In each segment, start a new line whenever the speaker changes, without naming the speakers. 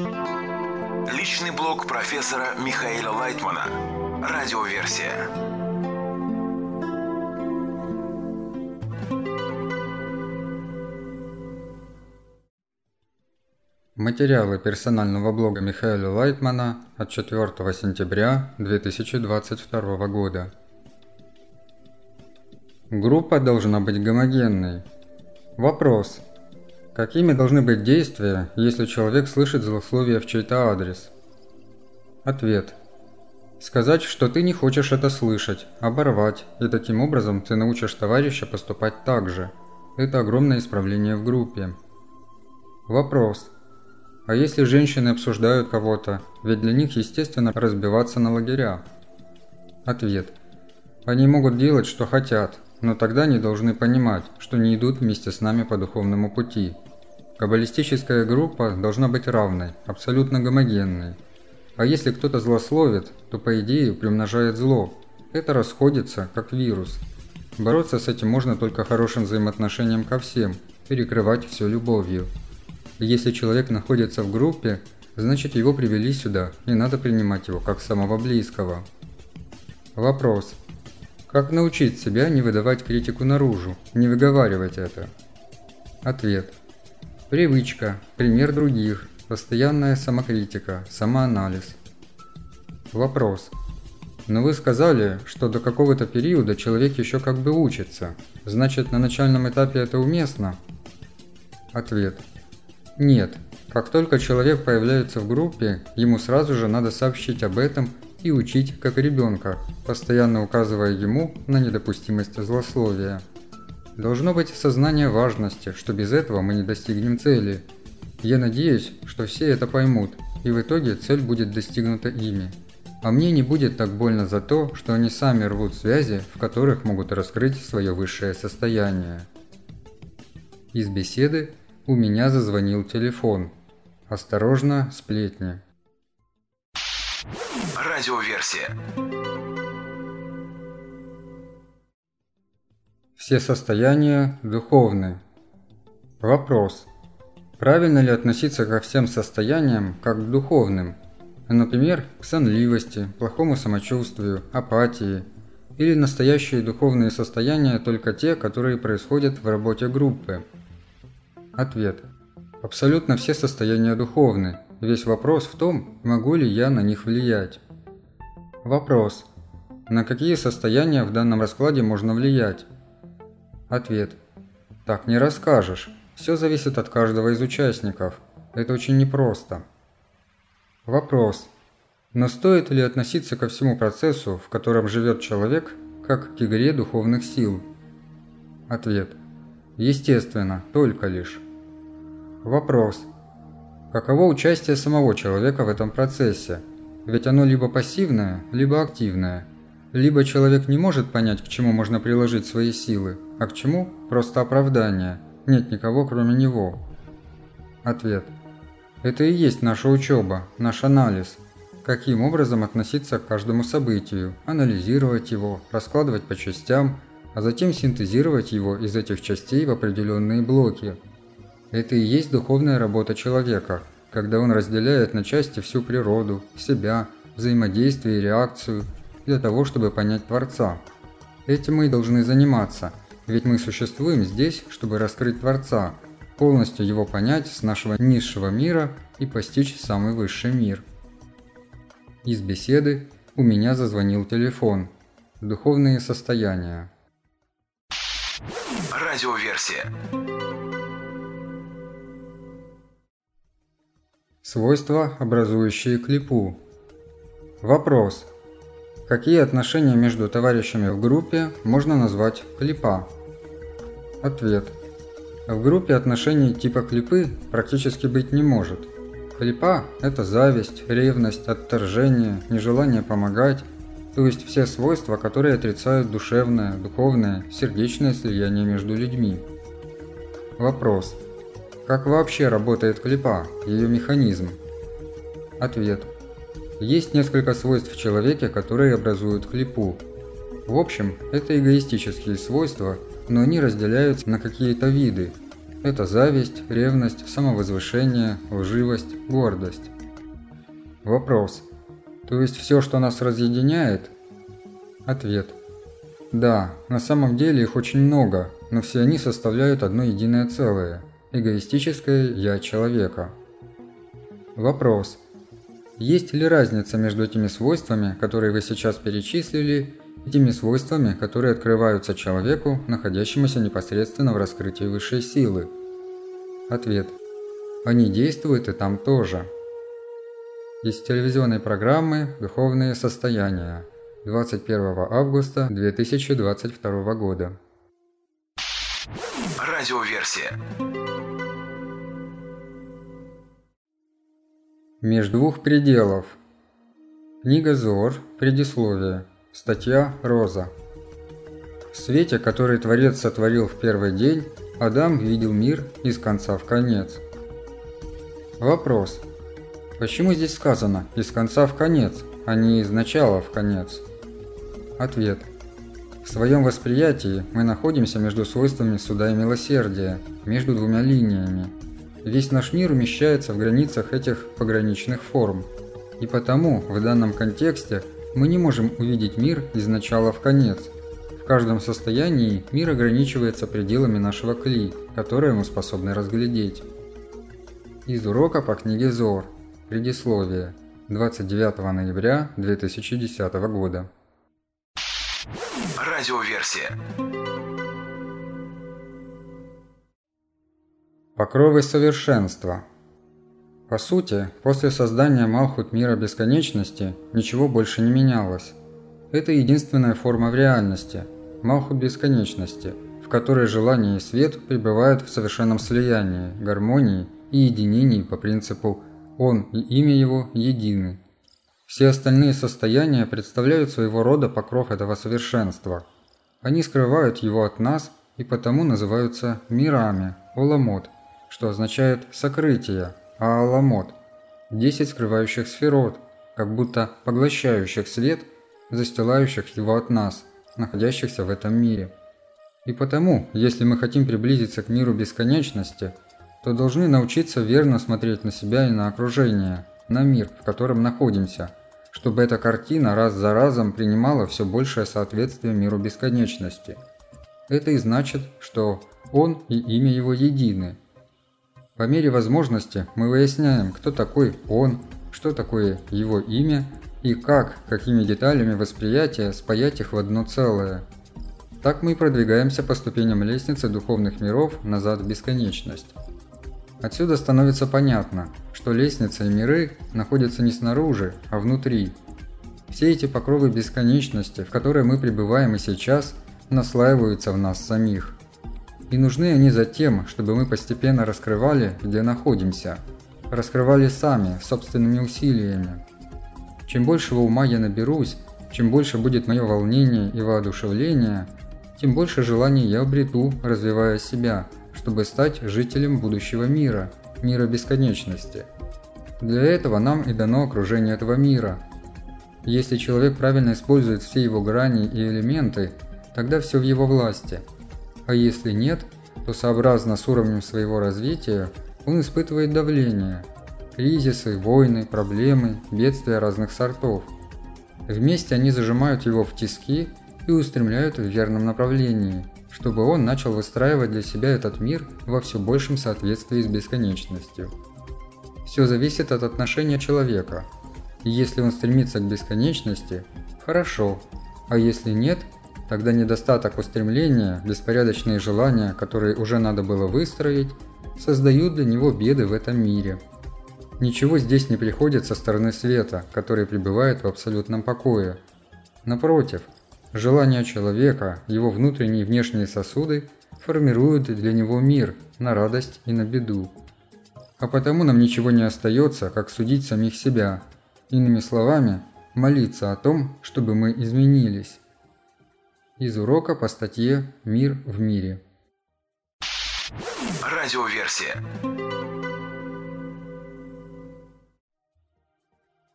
Личный блог профессора Михаила Лайтмана. Радиоверсия.
Материалы персонального блога Михаила Лайтмана от 4 сентября 2022 года. Группа должна быть гомогенной. Вопрос. Какими должны быть действия, если человек слышит злословие в чей-то адрес? Ответ. Сказать, что ты не хочешь это слышать, оборвать, и таким образом ты научишь товарища поступать так же. Это огромное исправление в группе. Вопрос. А если женщины обсуждают кого-то, ведь для них естественно разбиваться на лагеря? Ответ. Они могут делать, что хотят, но тогда они должны понимать, что не идут вместе с нами по духовному пути. Каббалистическая группа должна быть равной, абсолютно гомогенной. А если кто-то злословит, то по идее приумножает зло. Это расходится, как вирус. Бороться с этим можно только хорошим взаимоотношением ко всем, перекрывать все любовью. Если человек находится в группе, значит его привели сюда, и надо принимать его как самого близкого. Вопрос. Как научить себя не выдавать критику наружу, не выговаривать это? Ответ. Привычка, пример других, постоянная самокритика, самоанализ. Вопрос. Но вы сказали, что до какого-то периода человек еще как бы учится. Значит, на начальном этапе это уместно? Ответ. Нет. Как только человек появляется в группе, ему сразу же надо сообщить об этом и учить как ребенка, постоянно указывая ему на недопустимость злословия. Должно быть сознание важности, что без этого мы не достигнем цели. Я надеюсь, что все это поймут, и в итоге цель будет достигнута ими. А мне не будет так больно за то, что они сами рвут связи, в которых могут раскрыть свое высшее состояние. Из беседы у меня зазвонил телефон. Осторожно, сплетни.
Радиоверсия.
Все состояния духовны. Вопрос. Правильно ли относиться ко всем состояниям как к духовным? Например, к сонливости, плохому самочувствию, апатии. Или настоящие духовные состояния только те, которые происходят в работе группы – Ответ. Абсолютно все состояния духовны. Весь вопрос в том, могу ли я на них влиять. Вопрос. На какие состояния в данном раскладе можно влиять? Ответ. Так не расскажешь. Все зависит от каждого из участников. Это очень непросто. Вопрос. Но стоит ли относиться ко всему процессу, в котором живет человек, как к игре духовных сил? Ответ. Естественно, только лишь. Вопрос. Каково участие самого человека в этом процессе? Ведь оно либо пассивное, либо активное. Либо человек не может понять, к чему можно приложить свои силы, а к чему – просто оправдание. Нет никого, кроме него. Ответ. Это и есть наша учеба, наш анализ. Каким образом относиться к каждому событию, анализировать его, раскладывать по частям – а затем синтезировать его из этих частей в определенные блоки. Это и есть духовная работа человека, когда он разделяет на части всю природу, себя, взаимодействие и реакцию, для того, чтобы понять Творца. Этим мы и должны заниматься, ведь мы существуем здесь, чтобы раскрыть Творца, полностью его понять с нашего низшего мира и постичь самый высший мир. Из беседы у меня зазвонил телефон. Духовные состояния.
Радиоверсия.
Свойства, образующие клипу. Вопрос. Какие отношения между товарищами в группе можно назвать клипа? Ответ. В группе отношений типа клипы практически быть не может. Клипа – это зависть, ревность, отторжение, нежелание помогать, то есть все свойства, которые отрицают душевное, духовное, сердечное слияние между людьми. Вопрос. Как вообще работает клипа, ее механизм? Ответ. Есть несколько свойств в человеке, которые образуют клипу. В общем, это эгоистические свойства, но они разделяются на какие-то виды. Это зависть, ревность, самовозвышение, лживость, гордость. Вопрос. То есть все, что нас разъединяет? Ответ. Да, на самом деле их очень много, но все они составляют одно единое целое – эгоистическое «я» человека. Вопрос. Есть ли разница между этими свойствами, которые вы сейчас перечислили, и теми свойствами, которые открываются человеку, находящемуся непосредственно в раскрытии высшей силы? Ответ. Они действуют и там тоже. Из телевизионной программы «Духовные состояния» 21 августа 2022 года.
Радиоверсия.
Меж двух пределов. Книга Зор, предисловие. Статья Роза. В свете, который Творец сотворил в первый день, Адам видел мир из конца в конец. Вопрос. Почему здесь сказано «из конца в конец», а не «из начала в конец»? Ответ. В своем восприятии мы находимся между свойствами суда и милосердия, между двумя линиями. Весь наш мир умещается в границах этих пограничных форм. И потому, в данном контексте, мы не можем увидеть мир из начала в конец. В каждом состоянии мир ограничивается пределами нашего кли, которые мы способны разглядеть. Из урока по книге Зор. Предисловие. 29 ноября 2010 года.
Радиоверсия.
Покровы совершенства. По сути, после создания Малхут мира бесконечности ничего больше не менялось. Это единственная форма в реальности – Малхут бесконечности, в которой желание и свет пребывают в совершенном слиянии, гармонии и единении по принципу «он» и имя его едины – все остальные состояния представляют своего рода покров этого совершенства. Они скрывают его от нас и потому называются мирами, оламот, что означает «сокрытие», а аламот – десять скрывающих сферот, как будто поглощающих свет, застилающих его от нас, находящихся в этом мире. И потому, если мы хотим приблизиться к миру бесконечности, то должны научиться верно смотреть на себя и на окружение, на мир, в котором находимся – чтобы эта картина раз за разом принимала все большее соответствие миру бесконечности. Это и значит, что он и имя его едины. По мере возможности мы выясняем, кто такой он, что такое его имя и как, какими деталями восприятия спаять их в одно целое. Так мы продвигаемся по ступеням лестницы духовных миров назад в бесконечность. Отсюда становится понятно, что лестница и миры находятся не снаружи, а внутри. Все эти покровы бесконечности, в которые мы пребываем и сейчас, наслаиваются в нас самих. И нужны они за тем, чтобы мы постепенно раскрывали, где находимся. Раскрывали сами, собственными усилиями. Чем большего ума я наберусь, чем больше будет мое волнение и воодушевление, тем больше желаний я обрету, развивая себя – чтобы стать жителем будущего мира, мира бесконечности. Для этого нам и дано окружение этого мира. Если человек правильно использует все его грани и элементы, тогда все в его власти. А если нет, то сообразно с уровнем своего развития он испытывает давление, кризисы, войны, проблемы, бедствия разных сортов. Вместе они зажимают его в тиски и устремляют в верном направлении – чтобы он начал выстраивать для себя этот мир во все большем соответствии с бесконечностью. Все зависит от отношения человека. Если он стремится к бесконечности – хорошо, а если нет, тогда недостаток устремления, беспорядочные желания, которые уже надо было выстроить, создают для него беды в этом мире. Ничего здесь не приходит со стороны света, который пребывает в абсолютном покое. Напротив – Желания человека, его внутренние и внешние сосуды формируют для него мир на радость и на беду. А потому нам ничего не остается, как судить самих себя. Иными словами, молиться о том, чтобы мы изменились. Из урока по статье «Мир в мире».
Радиоверсия.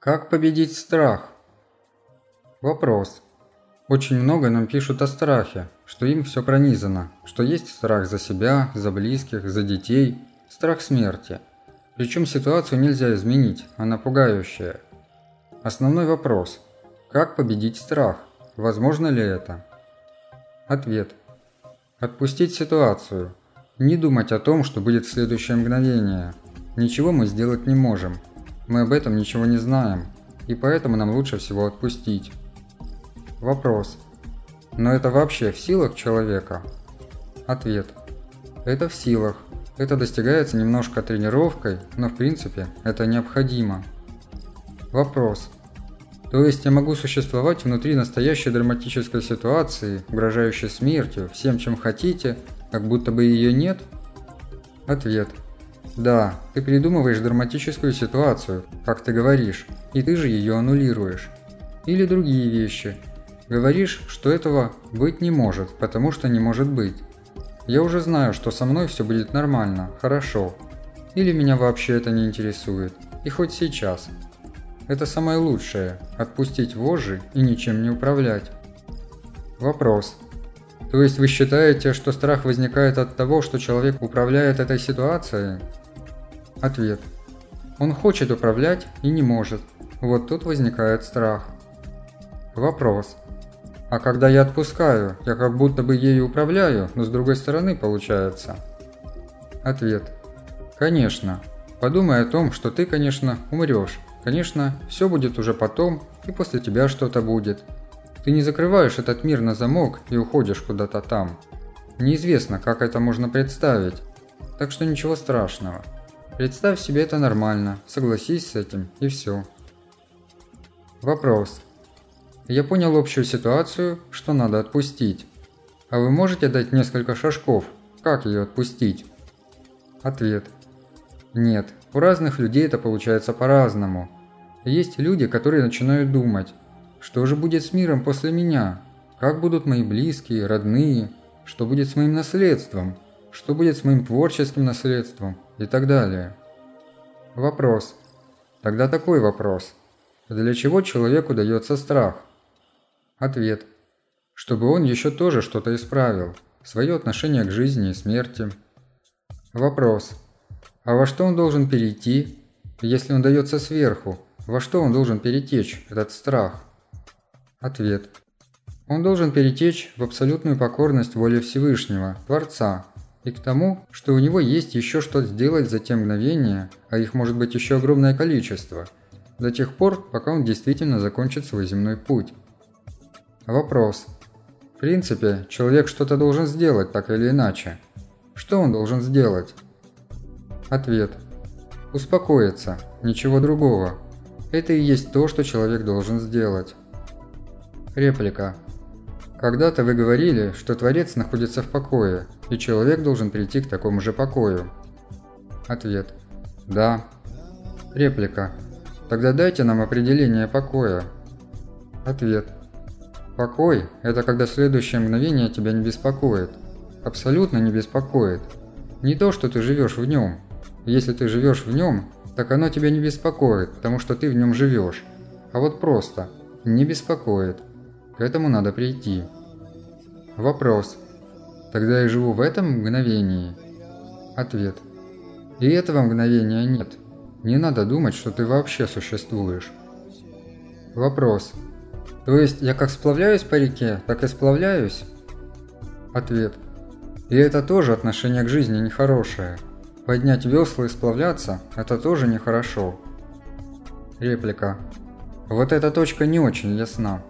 Как победить страх? Вопрос. Очень много нам пишут о страхе, что им все пронизано, что есть страх за себя, за близких, за детей, страх смерти. Причем ситуацию нельзя изменить, она пугающая. Основной вопрос – как победить страх? Возможно ли это? Ответ. Отпустить ситуацию. Не думать о том, что будет в следующее мгновение. Ничего мы сделать не можем. Мы об этом ничего не знаем, и поэтому нам лучше всего отпустить. Вопрос. Но это вообще в силах человека? Ответ. Это в силах. Это достигается немножко тренировкой, но в принципе это необходимо. Вопрос. То есть я могу существовать внутри настоящей драматической ситуации, угрожающей смертью, всем чем хотите, как будто бы ее нет? Ответ. Да, ты придумываешь драматическую ситуацию, как ты говоришь, и ты же ее аннулируешь. Или другие вещи – Говоришь, что этого быть не может, потому что не может быть. Я уже знаю, что со мной все будет нормально, хорошо. Или меня вообще это не интересует. И хоть сейчас. Это самое лучшее – отпустить вожжи и ничем не управлять. Вопрос. То есть вы считаете, что страх возникает от того, что человек управляет этой ситуацией? Ответ. Он хочет управлять и не может. Вот тут возникает страх. Вопрос. А когда я отпускаю, я как будто бы ею управляю, но с другой стороны получается. Ответ. Конечно. Подумай о том, что ты, конечно, умрешь. Конечно, все будет уже потом, и после тебя что-то будет. Ты не закрываешь этот мир на замок и уходишь куда-то там. Неизвестно, как это можно представить. Так что ничего страшного. Представь себе это нормально, согласись с этим и все. Вопрос. Я понял общую ситуацию, что надо отпустить. А вы можете дать несколько шажков, как ее отпустить? Ответ. Нет, у разных людей это получается по-разному. Есть люди, которые начинают думать, что же будет с миром после меня? Как будут мои близкие, родные? Что будет с моим наследством? Что будет с моим творческим наследством? И так далее. Вопрос. Тогда такой вопрос. Для чего человеку дается страх? Ответ. Чтобы он еще тоже что-то исправил. Свое отношение к жизни и смерти. Вопрос. А во что он должен перейти, если он дается сверху? Во что он должен перетечь, этот страх? Ответ. Он должен перетечь в абсолютную покорность воле Всевышнего, Творца, и к тому, что у него есть еще что сделать за те мгновения, а их может быть еще огромное количество, до тех пор, пока он действительно закончит свой земной путь. Вопрос. В принципе, человек что-то должен сделать так или иначе. Что он должен сделать? Ответ. Успокоиться, ничего другого. Это и есть то, что человек должен сделать. Реплика. Когда-то вы говорили, что Творец находится в покое, и человек должен прийти к такому же покою. Ответ. Да. Реплика. Тогда дайте нам определение покоя. Ответ. Покой – это когда следующее мгновение тебя не беспокоит. Абсолютно не беспокоит. Не то, что ты живешь в нем. Если ты живешь в нем, так оно тебя не беспокоит, потому что ты в нем живешь. А вот просто не беспокоит. К этому надо прийти. Вопрос. Тогда я живу в этом мгновении? Ответ. И этого мгновения нет. Не надо думать, что ты вообще существуешь. Вопрос. То есть я как сплавляюсь по реке, так и сплавляюсь? Ответ. И это тоже отношение к жизни нехорошее. Поднять весла и сплавляться – это тоже нехорошо. Реплика. Вот эта точка не очень ясна.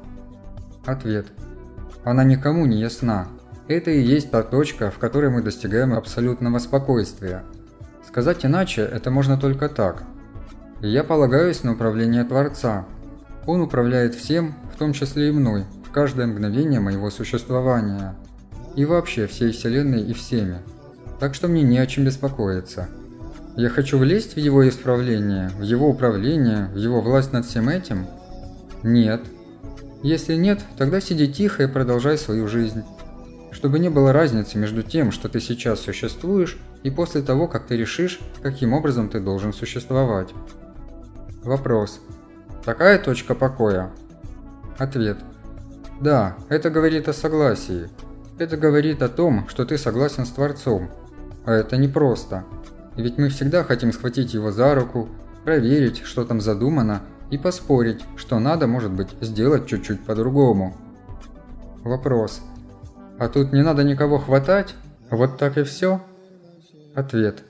Ответ. Она никому не ясна. Это и есть та точка, в которой мы достигаем абсолютного спокойствия. Сказать иначе это можно только так. Я полагаюсь на управление Творца. Он управляет всем, в том числе и мной, в каждое мгновение моего существования. И вообще всей Вселенной и всеми. Так что мне не о чем беспокоиться. Я хочу влезть в его исправление, в его управление, в его власть над всем этим? Нет. Если нет, тогда сиди тихо и продолжай свою жизнь. Чтобы не было разницы между тем, что ты сейчас существуешь, и после того, как ты решишь, каким образом ты должен существовать. Вопрос. Такая точка покоя Ответ. Да, это говорит о согласии. Это говорит о том, что ты согласен с Творцом. А это непросто. Ведь мы всегда хотим схватить его за руку, проверить, что там задумано, и поспорить, что надо, может быть, сделать чуть-чуть по-другому. Вопрос. А тут не надо никого хватать? Вот так и все? Ответ.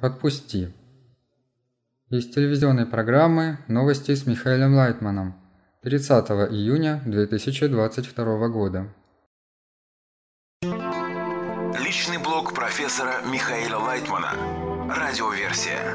Отпусти. Из телевизионной программы «Новости с Михаилом Лайтманом» 30 июня 2022 года.
Профессора Михаила Лайтмана. Радиоверсия.